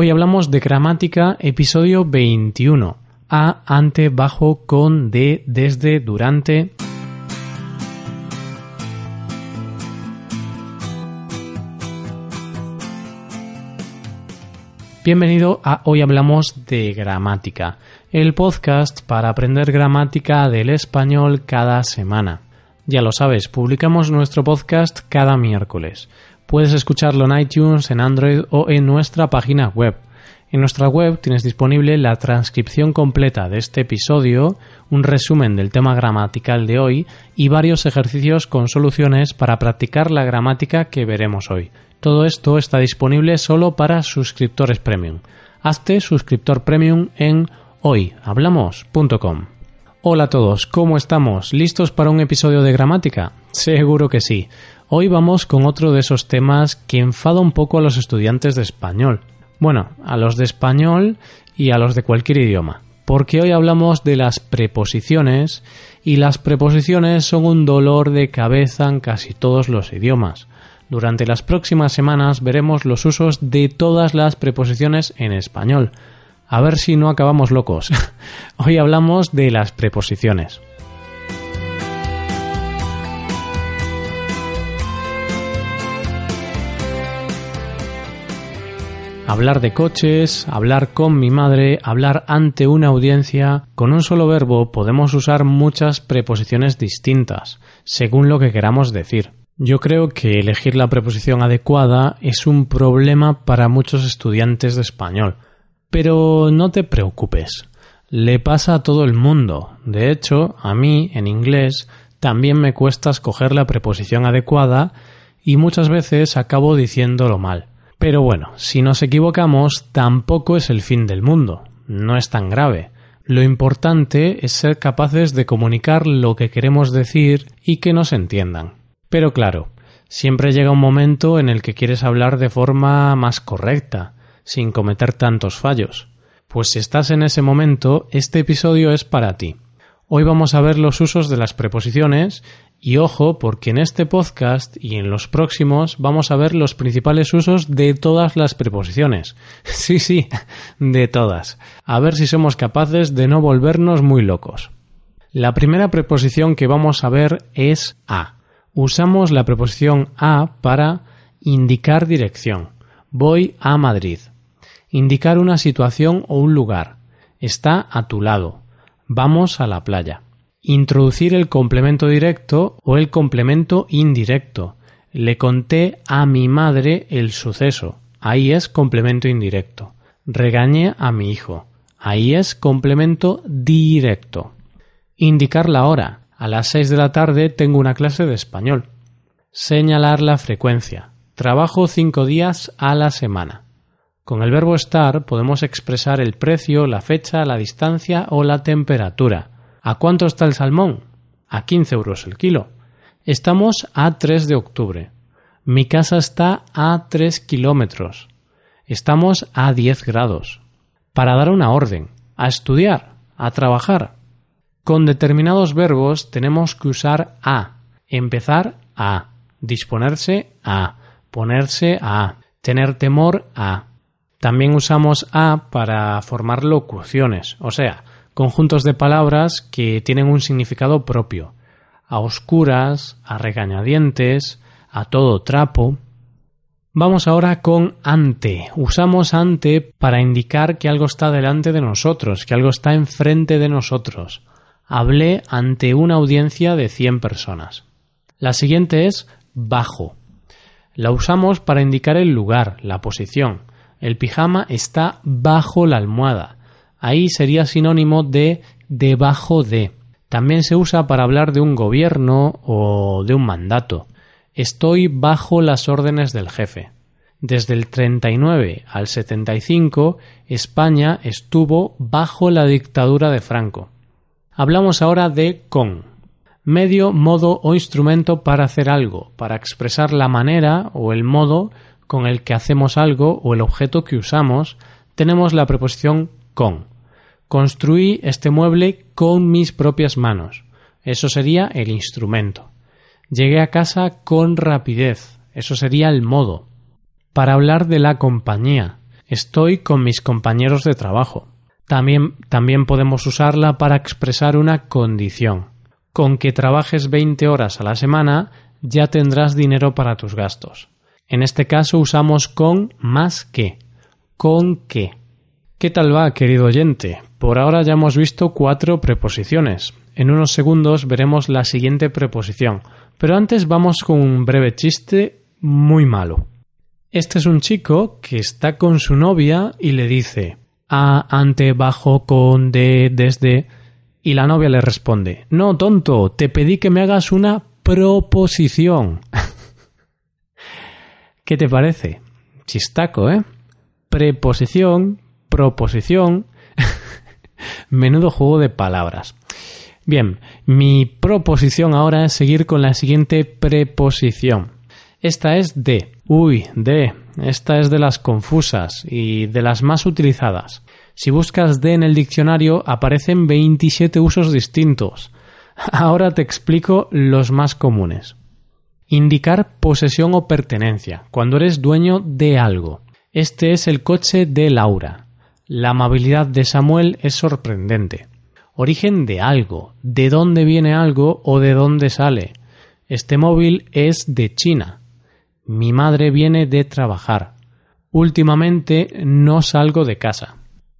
Hoy hablamos de gramática, episodio 21. A, ante, bajo, con, de, desde, durante. Bienvenido a Hoy Hablamos de Gramática, el podcast para aprender gramática del español cada semana. Ya lo sabes, publicamos nuestro podcast cada miércoles. Puedes escucharlo en iTunes, en Android o en nuestra página web. En nuestra web tienes disponible la transcripción completa de este episodio, un resumen del tema gramatical de hoy y varios ejercicios con soluciones para practicar la gramática que veremos hoy. Todo esto está disponible solo para suscriptores premium. Hazte suscriptor premium en hoyhablamos.com. Hola a todos, ¿cómo estamos? ¿Listos para un episodio de gramática? Seguro que sí. Hoy vamos con otro de esos temas que enfada un poco a los estudiantes de español. Bueno, a los de español y a los de cualquier idioma. Porque hoy hablamos de las preposiciones y las preposiciones son un dolor de cabeza en casi todos los idiomas. Durante las próximas semanas veremos los usos de todas las preposiciones en español. A ver si no acabamos locos. Hoy hablamos de las preposiciones. Hablar de coches, hablar con mi madre, hablar ante una audiencia. Con un solo verbo podemos usar muchas preposiciones distintas, según lo que queramos decir. Yo creo que elegir la preposición adecuada es un problema para muchos estudiantes de español. Pero no te preocupes. Le pasa a todo el mundo. De hecho, a mí, en inglés, también me cuesta escoger la preposición adecuada y muchas veces acabo diciéndolo mal. Pero bueno, si nos equivocamos, tampoco es el fin del mundo, no es tan grave. Lo importante es ser capaces de comunicar lo que queremos decir y que nos entiendan. Pero claro, siempre llega un momento en el que quieres hablar de forma más correcta, sin cometer tantos fallos. Pues si estás en ese momento, este episodio es para ti. Hoy vamos a ver los usos de las preposiciones y ojo, porque en este podcast y en los próximos vamos a ver los principales usos de todas las preposiciones. Sí, sí, de todas. A ver si somos capaces de no volvernos muy locos. La primera preposición que vamos a ver es a. Usamos la preposición a para indicar dirección. Voy a Madrid. Indicar una situación o un lugar. Está a tu lado. Vamos a la playa. Introducir el complemento directo o el complemento indirecto. Le conté a mi madre el suceso. Ahí es complemento indirecto. Regañé a mi hijo. Ahí es complemento directo. Indicar la hora. A las seis de la tarde tengo una clase de español. Señalar la frecuencia. Trabajo cinco días a la semana. Con el verbo estar podemos expresar el precio, la fecha, la distancia o la temperatura. ¿A cuánto está el salmón? A 15 euros el kilo. Estamos a 3 de octubre. Mi casa está a 3 kilómetros. Estamos a 10 grados. Para dar una orden, a estudiar, a trabajar. Con determinados verbos tenemos que usar a, empezar a, disponerse a, ponerse a, tener temor a. También usamos a para formar locuciones, o sea, conjuntos de palabras que tienen un significado propio, a oscuras, a regañadientes, a todo trapo. Vamos ahora con ante. Usamos ante para indicar que algo está delante de nosotros, que algo está enfrente de nosotros. Hablé ante una audiencia de 100 personas. La siguiente es bajo. La usamos para indicar el lugar, la posición. El pijama está bajo la almohada ahí sería sinónimo de debajo de. También se usa para hablar de un gobierno o de un mandato. Estoy bajo las órdenes del jefe. Desde el 39 al 75, España estuvo bajo la dictadura de Franco. Hablamos ahora de con. Medio, modo o instrumento para hacer algo, para expresar la manera o el modo con el que hacemos algo o el objeto que usamos, tenemos la preposición con. Construí este mueble con mis propias manos. Eso sería el instrumento. Llegué a casa con rapidez. Eso sería el modo. Para hablar de la compañía. Estoy con mis compañeros de trabajo. También, también podemos usarla para expresar una condición. Con que trabajes 20 horas a la semana ya tendrás dinero para tus gastos. En este caso usamos con más que. Con que. ¿Qué tal va, querido oyente? Por ahora ya hemos visto cuatro preposiciones. En unos segundos veremos la siguiente preposición, pero antes vamos con un breve chiste muy malo. Este es un chico que está con su novia y le dice a, ante, bajo, con, de, desde. Y la novia le responde No, tonto, te pedí que me hagas una proposición. ¿Qué te parece? Chistaco, ¿eh? Preposición, proposición. Menudo juego de palabras. Bien, mi proposición ahora es seguir con la siguiente preposición. Esta es de. Uy, de. Esta es de las confusas y de las más utilizadas. Si buscas de en el diccionario aparecen 27 usos distintos. Ahora te explico los más comunes. Indicar posesión o pertenencia, cuando eres dueño de algo. Este es el coche de Laura. La amabilidad de Samuel es sorprendente. Origen de algo, de dónde viene algo o de dónde sale. Este móvil es de China. Mi madre viene de trabajar. Últimamente no salgo de casa.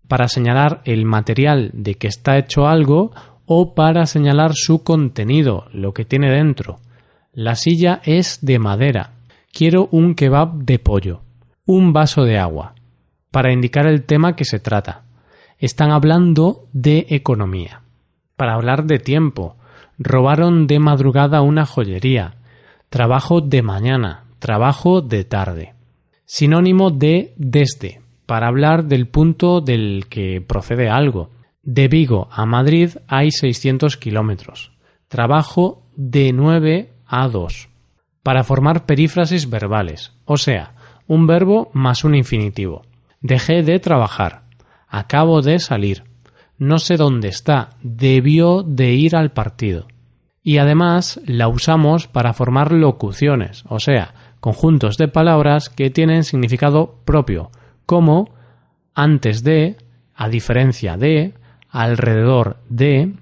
Para señalar el material de que está hecho algo o para señalar su contenido, lo que tiene dentro. La silla es de madera. Quiero un kebab de pollo. Un vaso de agua. Para indicar el tema que se trata. Están hablando de economía. Para hablar de tiempo. Robaron de madrugada una joyería. Trabajo de mañana trabajo de tarde. Sinónimo de desde, para hablar del punto del que procede algo. De Vigo a Madrid hay 600 kilómetros. Trabajo de 9 a 2. Para formar perífrasis verbales, o sea, un verbo más un infinitivo. Dejé de trabajar. Acabo de salir. No sé dónde está. Debió de ir al partido. Y además la usamos para formar locuciones, o sea, conjuntos de palabras que tienen significado propio, como antes de, a diferencia de, alrededor de.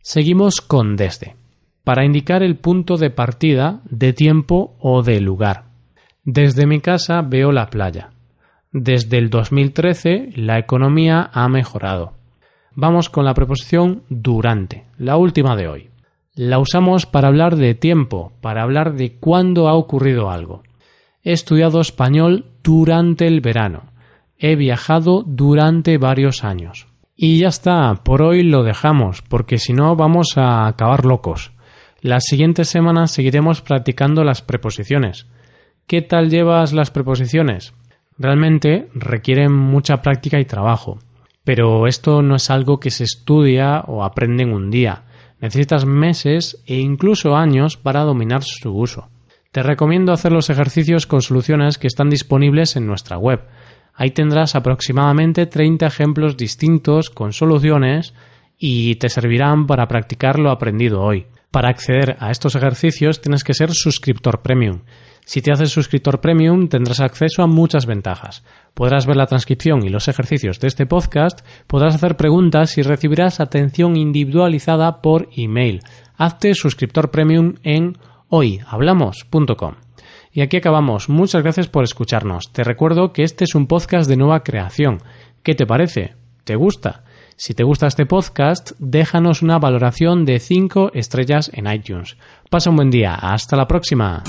Seguimos con desde, para indicar el punto de partida de tiempo o de lugar. Desde mi casa veo la playa. Desde el 2013 la economía ha mejorado. Vamos con la preposición durante, la última de hoy. La usamos para hablar de tiempo, para hablar de cuándo ha ocurrido algo. He estudiado español durante el verano. He viajado durante varios años. Y ya está, por hoy lo dejamos, porque si no vamos a acabar locos. Las siguientes semanas seguiremos practicando las preposiciones. ¿Qué tal llevas las preposiciones? Realmente requieren mucha práctica y trabajo. Pero esto no es algo que se estudia o aprende en un día Necesitas meses e incluso años para dominar su uso. Te recomiendo hacer los ejercicios con soluciones que están disponibles en nuestra web. Ahí tendrás aproximadamente 30 ejemplos distintos con soluciones y te servirán para practicar lo aprendido hoy. Para acceder a estos ejercicios tienes que ser suscriptor premium. Si te haces suscriptor premium tendrás acceso a muchas ventajas. Podrás ver la transcripción y los ejercicios de este podcast, podrás hacer preguntas y recibirás atención individualizada por email. Hazte suscriptor premium en hoyhablamos.com. Y aquí acabamos. Muchas gracias por escucharnos. Te recuerdo que este es un podcast de nueva creación. ¿Qué te parece? ¿Te gusta? Si te gusta este podcast, déjanos una valoración de 5 estrellas en iTunes. Pasa un buen día. Hasta la próxima.